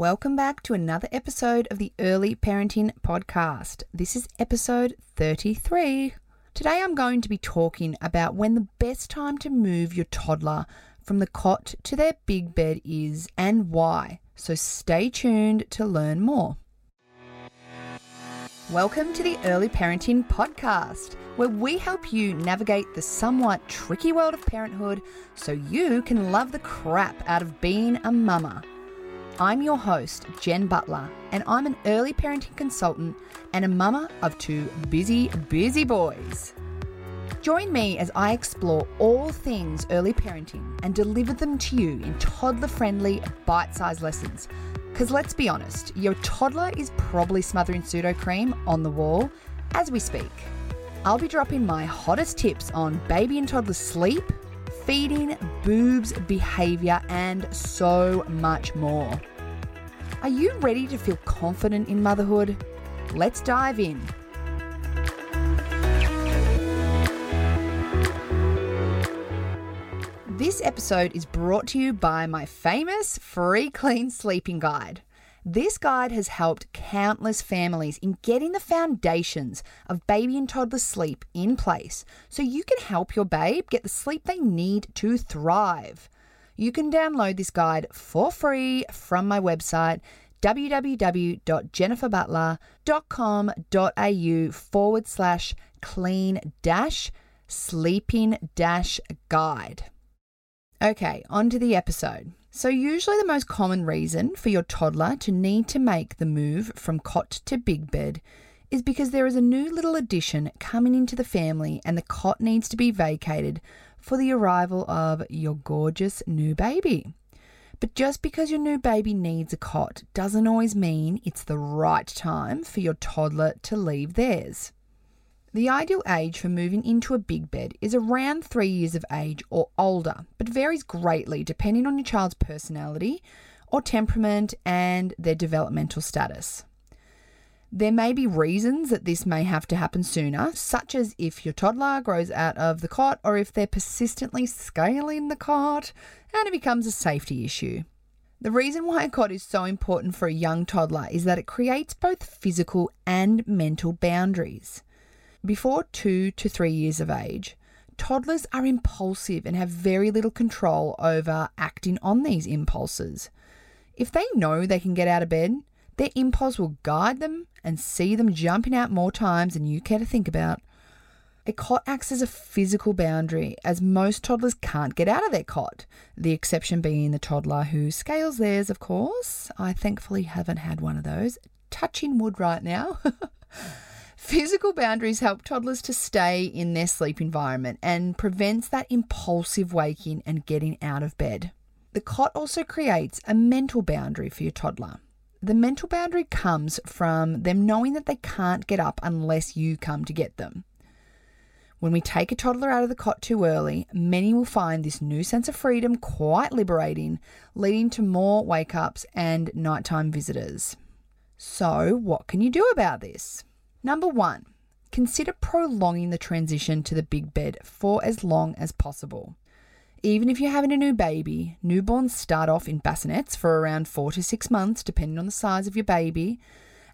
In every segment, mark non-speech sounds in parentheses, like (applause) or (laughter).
Welcome back to another episode of the Early Parenting Podcast. This is episode 33. Today I'm going to be talking about when the best time to move your toddler from the cot to their big bed is and why. So stay tuned to learn more. Welcome to the Early Parenting Podcast, where we help you navigate the somewhat tricky world of parenthood so you can love the crap out of being a mama. I'm your host, Jen Butler, and I'm an early parenting consultant and a mama of two busy, busy boys. Join me as I explore all things early parenting and deliver them to you in toddler friendly, bite sized lessons. Because let's be honest, your toddler is probably smothering Sudocrem on the wall as we speak. I'll be dropping my hottest tips on baby and toddler sleep, feeding, boobs, behavior, and so much more. Are you ready to feel confident in motherhood? Let's dive in. This episode is brought to you by my famous free clean sleeping guide. This guide has helped countless families in getting the foundations of baby and toddler sleep in place so you can help your babe get the sleep they need to thrive. You can download this guide for free from my website www.jenniferbutler.com.au forward slash clean dash sleeping dash guide. Okay, on to the episode. So, usually the most common reason for your toddler to need to make the move from cot to big bed is because there is a new little addition coming into the family and the cot needs to be vacated for the arrival of your gorgeous new baby. But just because your new baby needs a cot doesn't always mean it's the right time for your toddler to leave theirs. The ideal age for moving into a big bed is around three years of age or older, but varies greatly depending on your child's personality or temperament and their developmental status. There may be reasons that this may have to happen sooner, such as if your toddler grows out of the cot or if they're persistently scaling the cot and it becomes a safety issue. The reason why a cot is so important for a young toddler is that it creates both physical and mental boundaries. Before two to three years of age, toddlers are impulsive and have very little control over acting on these impulses. If they know they can get out of bed, their impulse will guide them and see them jumping out more times than you care to think about. A cot acts as a physical boundary, as most toddlers can't get out of their cot, the exception being the toddler who scales theirs, of course. I thankfully haven't had one of those. Touching wood right now. (laughs) Physical boundaries help toddlers to stay in their sleep environment and prevents that impulsive waking and getting out of bed. The cot also creates a mental boundary for your toddler. The mental boundary comes from them knowing that they can't get up unless you come to get them. When we take a toddler out of the cot too early, many will find this new sense of freedom quite liberating, leading to more wake ups and nighttime visitors. So, what can you do about this? Number one, consider prolonging the transition to the big bed for as long as possible. Even if you're having a new baby, newborns start off in bassinets for around four to six months, depending on the size of your baby.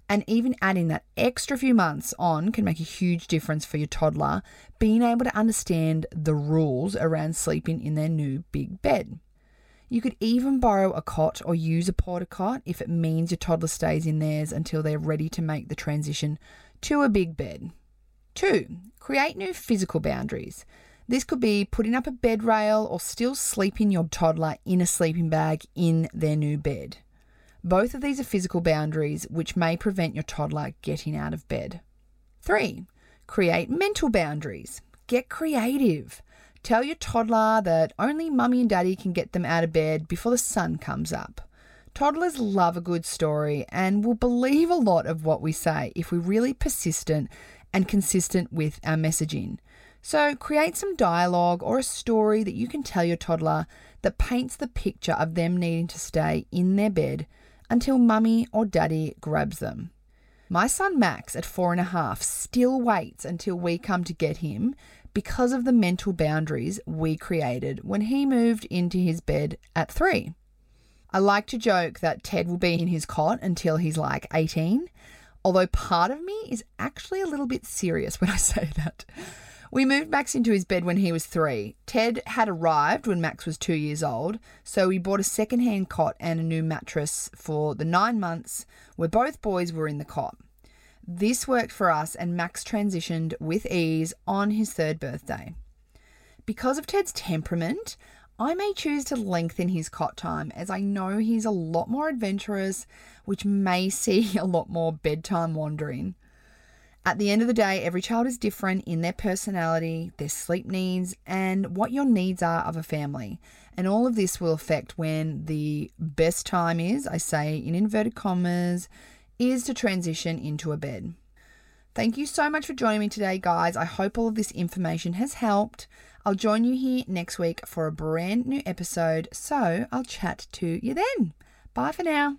And even adding that extra few months on can make a huge difference for your toddler being able to understand the rules around sleeping in their new big bed. You could even borrow a cot or use a porta cot if it means your toddler stays in theirs until they're ready to make the transition to a big bed. Two, create new physical boundaries. This could be putting up a bed rail or still sleeping your toddler in a sleeping bag in their new bed. Both of these are physical boundaries which may prevent your toddler getting out of bed. Three, create mental boundaries. Get creative. Tell your toddler that only mummy and daddy can get them out of bed before the sun comes up. Toddlers love a good story and will believe a lot of what we say if we're really persistent and consistent with our messaging. So, create some dialogue or a story that you can tell your toddler that paints the picture of them needing to stay in their bed until mummy or daddy grabs them. My son Max, at four and a half, still waits until we come to get him because of the mental boundaries we created when he moved into his bed at three. I like to joke that Ted will be in his cot until he's like 18, although part of me is actually a little bit serious (laughs) when I say that. We moved Max into his bed when he was three. Ted had arrived when Max was two years old, so we bought a second-hand cot and a new mattress for the nine months where both boys were in the cot. This worked for us, and Max transitioned with ease on his third birthday. Because of Ted's temperament, I may choose to lengthen his cot time as I know he's a lot more adventurous, which may (laughs) see a lot more bedtime wandering. At the end of the day, every child is different in their personality, their sleep needs, and what your needs are of a family. And all of this will affect when the best time is, I say in inverted commas, is to transition into a bed. Thank you so much for joining me today, guys. I hope all of this information has helped. I'll join you here next week for a brand new episode, so I'll chat to you then. Bye for now.